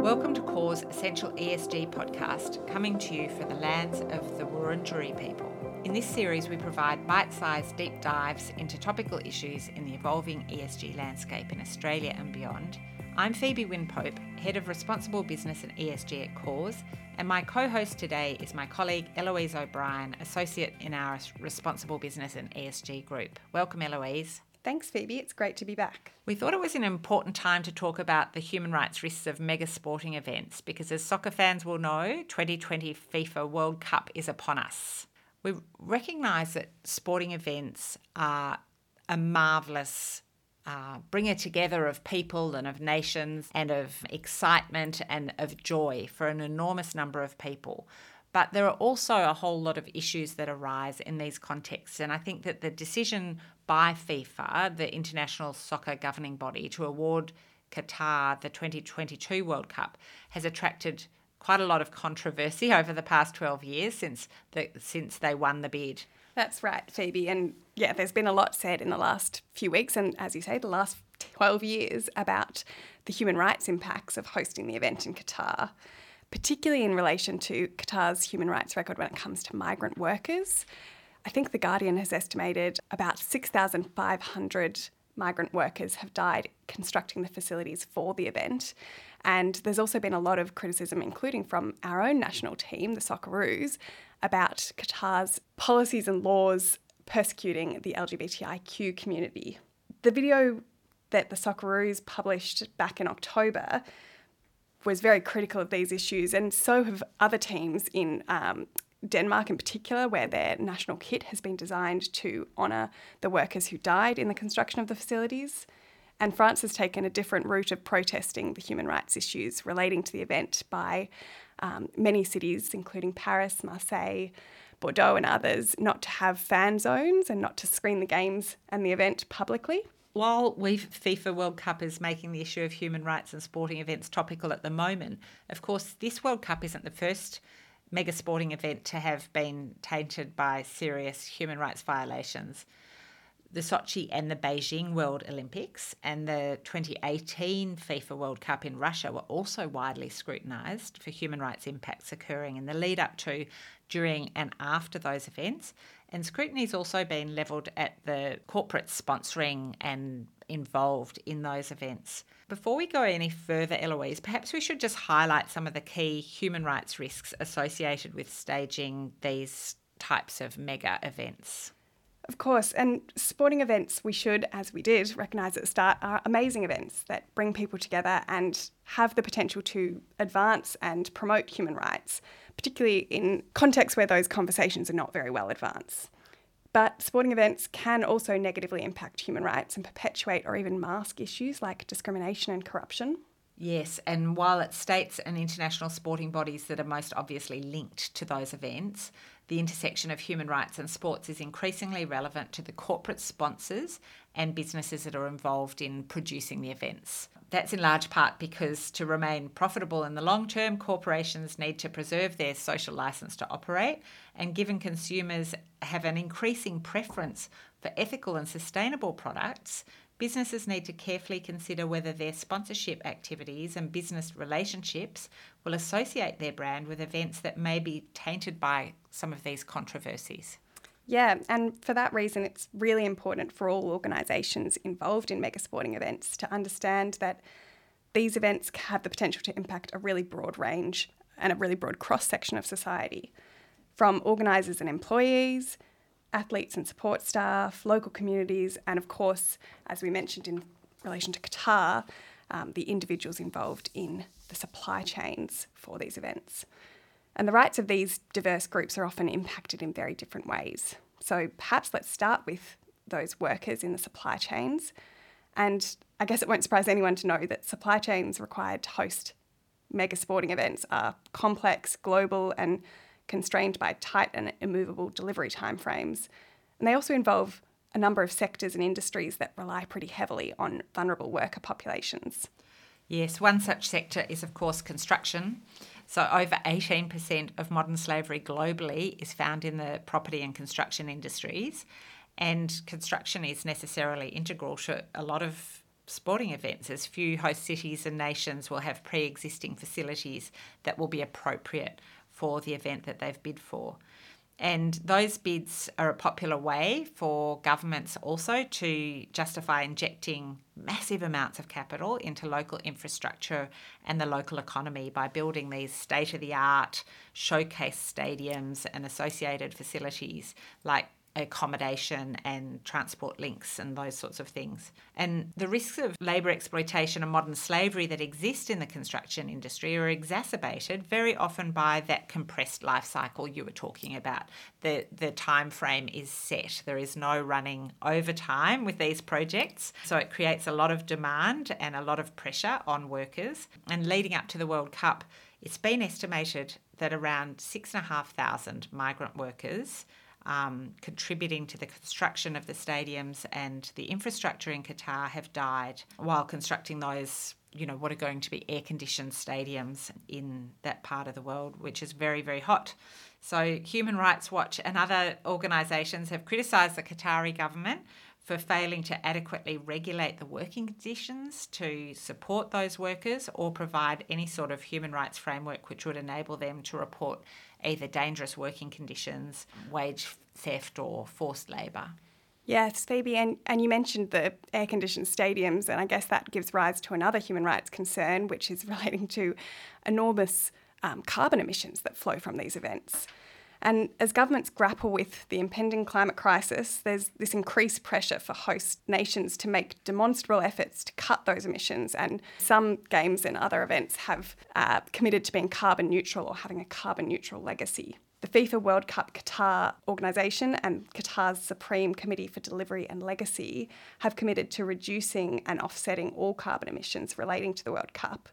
Welcome to Corrs' Essential ESG podcast, coming to you from the lands of the Wurundjeri people. In this series, we provide bite sized deep dives into topical issues in the evolving ESG landscape in Australia and beyond. I'm Phoebe Wynn-Pope, Head of Responsible Business and ESG at Corrs, and my co host today is my colleague Eloise O'Brien, Associate in our Responsible Business and ESG group. Welcome, Eloise. Thanks, Phoebe. It's great to be back. We thought it was an important time to talk about the human rights risks of mega sporting events because, as soccer fans will know, 2020 FIFA World Cup is upon us. We recognise that sporting events are a marvellous uh, bringer together of people and of nations and of excitement and of joy for an enormous number of people. But there are also a whole lot of issues that arise in these contexts. And I think that the decision by FIFA, the international soccer governing body, to award Qatar the 2022 World Cup has attracted quite a lot of controversy over the past 12 years since the, since they won the bid. That's right, Phoebe. And yeah, there's been a lot said in the last few weeks, and as you say, the last 12 years about the human rights impacts of hosting the event in Qatar particularly in relation to Qatar's human rights record when it comes to migrant workers. I think The Guardian has estimated about 6,500 migrant workers have died constructing the facilities for the event. And there's also been a lot of criticism, including from our own national team, the Socceroos, about Qatar's policies and laws persecuting the LGBTIQ community. The video that the Socceroos published back in October was very critical of these issues, and so have other teams in um, Denmark, in particular, where their national kit has been designed to honour the workers who died in the construction of the facilities. And France has taken a different route of protesting the human rights issues relating to the event by um, many cities, including Paris, Marseille, Bordeaux, and others, not to have fan zones and not to screen the games and the event publicly while we FIFA World Cup is making the issue of human rights and sporting events topical at the moment, of course, this World Cup isn't the first mega sporting event to have been tainted by serious human rights violations. The Sochi and the Beijing World Olympics and the 2018 FIFA World Cup in Russia were also widely scrutinised for human rights impacts occurring in the lead up to, during, and after those events. And scrutiny's also been levelled at the corporate sponsoring and involved in those events. Before we go any further, Eloise, perhaps we should just highlight some of the key human rights risks associated with staging these types of mega events. Of course, and sporting events, we should, as we did, recognise at the start, are amazing events that bring people together and have the potential to advance and promote human rights particularly in contexts where those conversations are not very well advanced. But sporting events can also negatively impact human rights and perpetuate or even mask issues like discrimination and corruption. Yes, and while it's states and international sporting bodies that are most obviously linked to those events, the intersection of human rights and sports is increasingly relevant to the corporate sponsors and businesses that are involved in producing the events. That's in large part because to remain profitable in the long term, corporations need to preserve their social license to operate. And given consumers have an increasing preference for ethical and sustainable products, businesses need to carefully consider whether their sponsorship activities and business relationships will associate their brand with events that may be tainted by some of these controversies. Yeah, and for that reason, it's really important for all organisations involved in mega sporting events to understand that these events have the potential to impact a really broad range and a really broad cross section of society from organisers and employees, athletes and support staff, local communities, and of course, as we mentioned in relation to Qatar, um, the individuals involved in the supply chains for these events. And the rights of these diverse groups are often impacted in very different ways. So perhaps let's start with those workers in the supply chains. And I guess it won't surprise anyone to know that supply chains required to host mega sporting events are complex, global, and constrained by tight and immovable delivery timeframes. And they also involve a number of sectors and industries that rely pretty heavily on vulnerable worker populations. Yes, one such sector is, of course, construction. So, over 18% of modern slavery globally is found in the property and construction industries. And construction is necessarily integral to a lot of sporting events, as few host cities and nations will have pre existing facilities that will be appropriate for the event that they've bid for. And those bids are a popular way for governments also to justify injecting massive amounts of capital into local infrastructure and the local economy by building these state of the art showcase stadiums and associated facilities like accommodation and transport links and those sorts of things. And the risks of labour exploitation and modern slavery that exist in the construction industry are exacerbated very often by that compressed life cycle you were talking about. The the time frame is set. There is no running overtime with these projects. So it creates a lot of demand and a lot of pressure on workers. And leading up to the World Cup, it's been estimated that around six and a half thousand migrant workers um, contributing to the construction of the stadiums and the infrastructure in Qatar have died while constructing those, you know, what are going to be air conditioned stadiums in that part of the world, which is very, very hot. So, Human Rights Watch and other organisations have criticised the Qatari government for failing to adequately regulate the working conditions to support those workers or provide any sort of human rights framework which would enable them to report either dangerous working conditions, wage theft, or forced labour. Yes, Phoebe, and, and you mentioned the air conditioned stadiums, and I guess that gives rise to another human rights concern, which is relating to enormous um, carbon emissions that flow from these events. And as governments grapple with the impending climate crisis, there's this increased pressure for host nations to make demonstrable efforts to cut those emissions. And some games and other events have uh, committed to being carbon neutral or having a carbon neutral legacy. The FIFA World Cup Qatar organisation and Qatar's Supreme Committee for Delivery and Legacy have committed to reducing and offsetting all carbon emissions relating to the World Cup.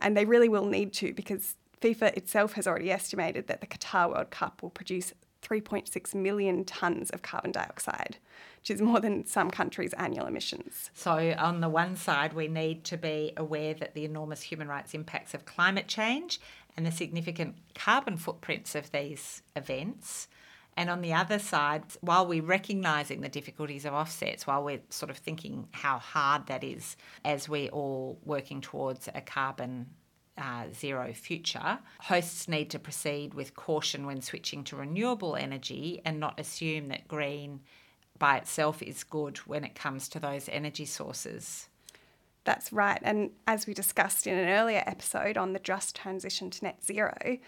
And they really will need to because FIFA itself has already estimated that the Qatar World Cup will produce 3.6 million tonnes of carbon dioxide, which is more than some countries' annual emissions. So, on the one side, we need to be aware that the enormous human rights impacts of climate change and the significant carbon footprints of these events. And on the other side, while we're recognising the difficulties of offsets, while we're sort of thinking how hard that is as we're all working towards a carbon uh, zero future, hosts need to proceed with caution when switching to renewable energy and not assume that green by itself is good when it comes to those energy sources. That's right. And as we discussed in an earlier episode on the just transition to net zero,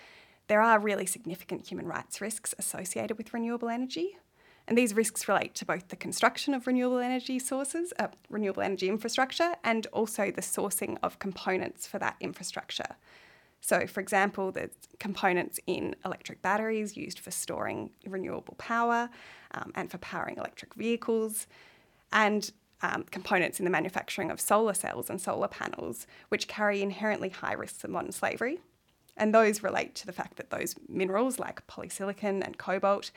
there are really significant human rights risks associated with renewable energy. And these risks relate to both the construction of renewable energy sources, uh, renewable energy infrastructure, and also the sourcing of components for that infrastructure. So, for example, the components in electric batteries used for storing renewable power um, and for powering electric vehicles, and um, components in the manufacturing of solar cells and solar panels, which carry inherently high risks of modern slavery. And those relate to the fact that those minerals, like polysilicon and cobalt,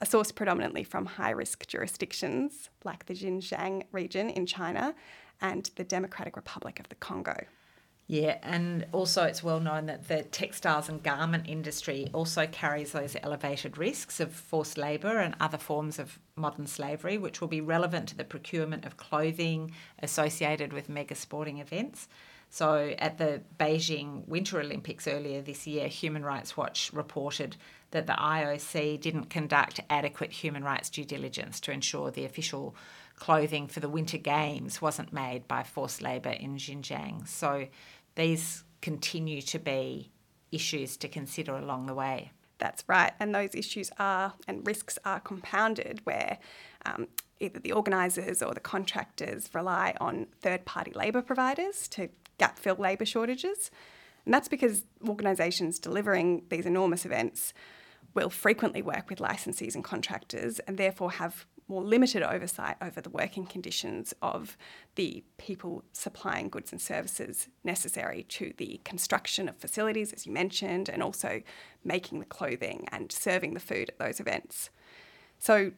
are sourced predominantly from high risk jurisdictions like the Xinjiang region in China and the Democratic Republic of the Congo. Yeah, and also it's well known that the textiles and garment industry also carries those elevated risks of forced labour and other forms of modern slavery, which will be relevant to the procurement of clothing associated with mega sporting events. So, at the Beijing Winter Olympics earlier this year, Human Rights Watch reported that the IOC didn't conduct adequate human rights due diligence to ensure the official clothing for the Winter Games wasn't made by forced labour in Xinjiang. So, these continue to be issues to consider along the way. That's right, and those issues are and risks are compounded where um, either the organisers or the contractors rely on third party labour providers to gap fill labour shortages. And that's because organisations delivering these enormous events will frequently work with licensees and contractors and therefore have more limited oversight over the working conditions of the people supplying goods and services necessary to the construction of facilities, as you mentioned, and also making the clothing and serving the food at those events. So,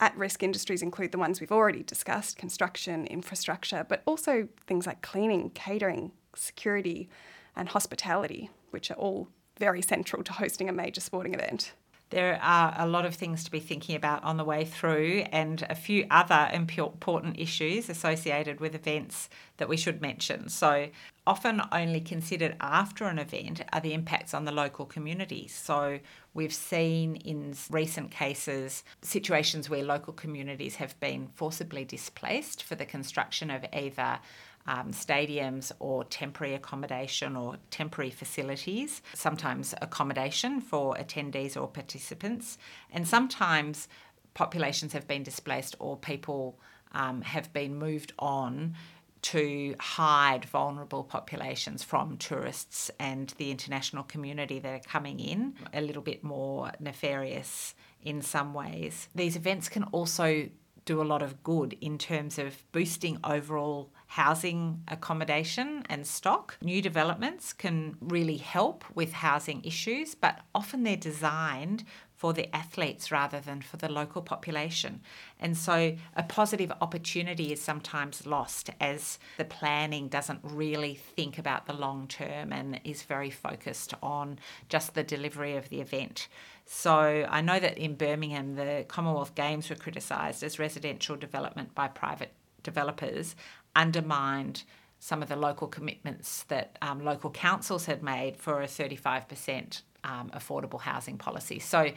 at risk industries include the ones we've already discussed construction, infrastructure, but also things like cleaning, catering, security, and hospitality, which are all very central to hosting a major sporting event. There are a lot of things to be thinking about on the way through, and a few other important issues associated with events that we should mention. So, often only considered after an event are the impacts on the local community. So, we've seen in recent cases situations where local communities have been forcibly displaced for the construction of either um, stadiums or temporary accommodation or temporary facilities, sometimes accommodation for attendees or participants, and sometimes populations have been displaced or people um, have been moved on to hide vulnerable populations from tourists and the international community that are coming in, a little bit more nefarious in some ways. These events can also do a lot of good in terms of boosting overall housing accommodation and stock. New developments can really help with housing issues, but often they're designed for the athletes rather than for the local population. And so a positive opportunity is sometimes lost as the planning doesn't really think about the long term and is very focused on just the delivery of the event. So I know that in Birmingham, the Commonwealth Games were criticised as residential development by private developers undermined some of the local commitments that um, local councils had made for a 35% um, affordable housing policy. So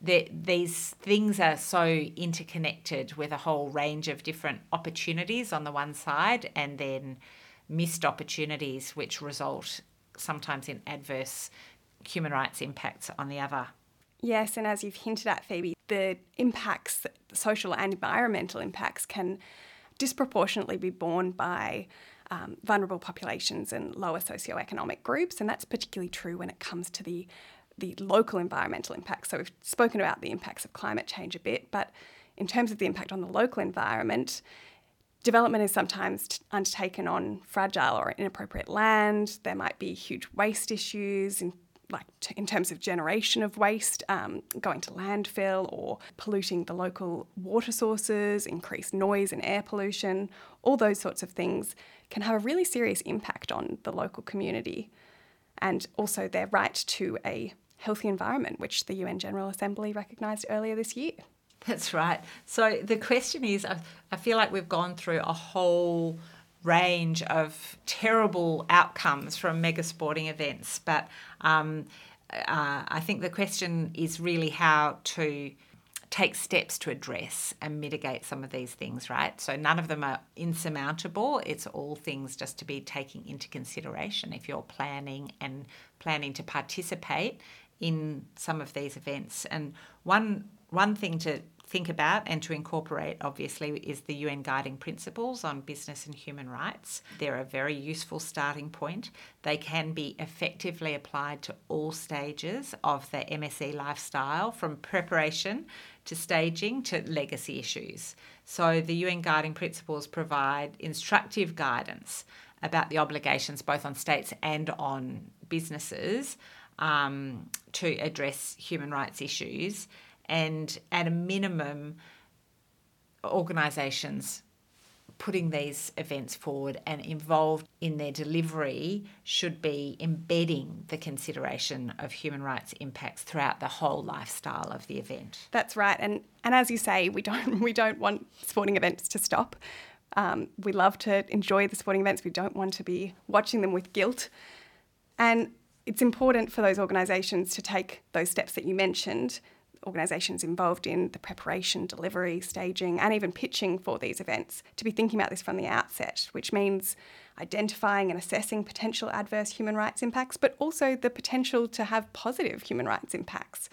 the, these things are so interconnected with a whole range of different opportunities on the one side and then missed opportunities which result sometimes in adverse human rights impacts on the other. Yes, and as you've hinted at, Phoebe, the impacts, social and environmental impacts, can disproportionately be borne by um, vulnerable populations and lower socioeconomic groups, and that's particularly true when it comes to the the local environmental impacts. So we've spoken about the impacts of climate change a bit, but in terms of the impact on the local environment, development is sometimes undertaken on fragile or inappropriate land. There might be huge waste issues in like t- in terms of generation of waste um, going to landfill or polluting the local water sources, increased noise and air pollution, all those sorts of things can have a really serious impact on the local community and also their right to a healthy environment, which the UN General Assembly recognised earlier this year. That's right. So the question is I, I feel like we've gone through a whole range of terrible outcomes from mega sporting events. But um, uh, I think the question is really how to take steps to address and mitigate some of these things, right? So none of them are insurmountable. It's all things just to be taking into consideration if you're planning and planning to participate in some of these events. And one one thing to think about and to incorporate, obviously, is the UN Guiding Principles on Business and Human Rights. They're a very useful starting point. They can be effectively applied to all stages of the MSE lifestyle, from preparation to staging to legacy issues. So, the UN Guiding Principles provide instructive guidance about the obligations both on states and on businesses um, to address human rights issues and at a minimum, organisations putting these events forward and involved in their delivery should be embedding the consideration of human rights impacts throughout the whole lifestyle of the event. That's right, and and as you say, we don't we don't want sporting events to stop. Um, we love to enjoy the sporting events. We don't want to be watching them with guilt, and it's important for those organisations to take those steps that you mentioned organisations involved in the preparation, delivery, staging, and even pitching for these events to be thinking about this from the outset, which means identifying and assessing potential adverse human rights impacts, but also the potential to have positive human rights impacts.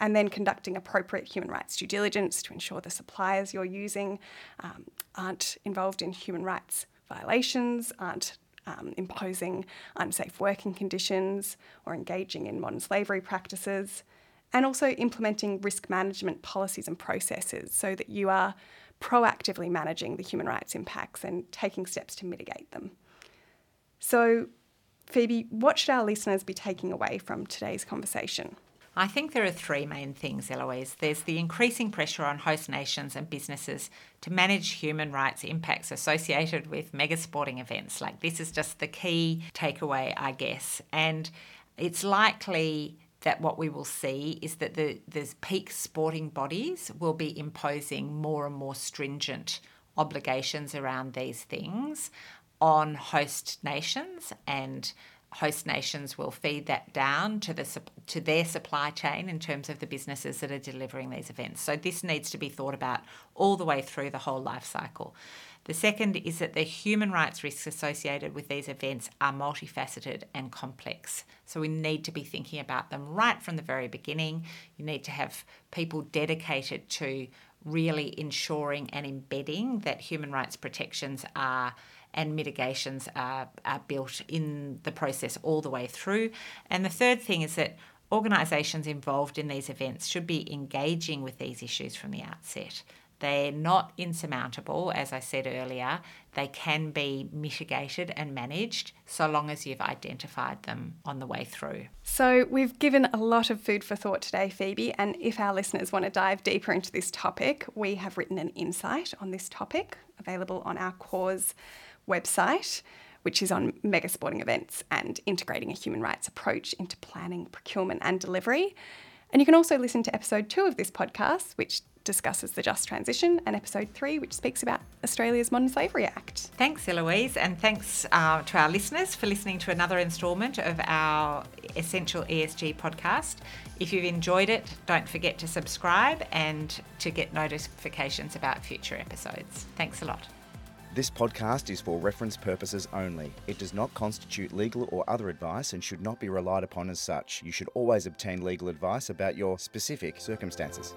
And then conducting appropriate human rights due diligence to ensure the suppliers you're using um, aren't involved in human rights violations, aren't um, imposing unsafe working conditions or engaging in modern slavery practices and also implementing risk management policies and processes so that you are proactively managing the human rights impacts and taking steps to mitigate them. So, Phoebe, what should our listeners be taking away from today's conversation? I think there are three main things, Eloise. There's the increasing pressure on host nations and businesses to manage human rights impacts associated with mega sporting events. Like, this is just the key takeaway, I guess. And it's likely that what we will see is that the, the peak sporting bodies will be imposing more and more stringent obligations around these things on host nations and host nations will feed that down to the to their supply chain in terms of the businesses that are delivering these events. So this needs to be thought about all the way through the whole life cycle. The second is that the human rights risks associated with these events are multifaceted and complex. So we need to be thinking about them right from the very beginning. You need to have people dedicated to really ensuring and embedding that human rights protections are and mitigations are, are built in the process all the way through. And the third thing is that organisations involved in these events should be engaging with these issues from the outset. They're not insurmountable, as I said earlier. They can be mitigated and managed so long as you've identified them on the way through. So, we've given a lot of food for thought today, Phoebe. And if our listeners want to dive deeper into this topic, we have written an insight on this topic available on our Corrs website which is on mega sporting events and integrating a human rights approach into planning, procurement, and delivery. And you can also listen to episode two of this podcast, which discusses the just transition, and episode three, which speaks about Australia's Modern Slavery Act. Thanks, Eloise, and thanks uh, to our listeners for listening to another instalment of our Essential ESG podcast. If you've enjoyed it, don't forget to subscribe and to get notifications about future episodes. Thanks a lot. This podcast is for reference purposes only. It does not constitute legal or other advice and should not be relied upon as such. You should always obtain legal advice about your specific circumstances.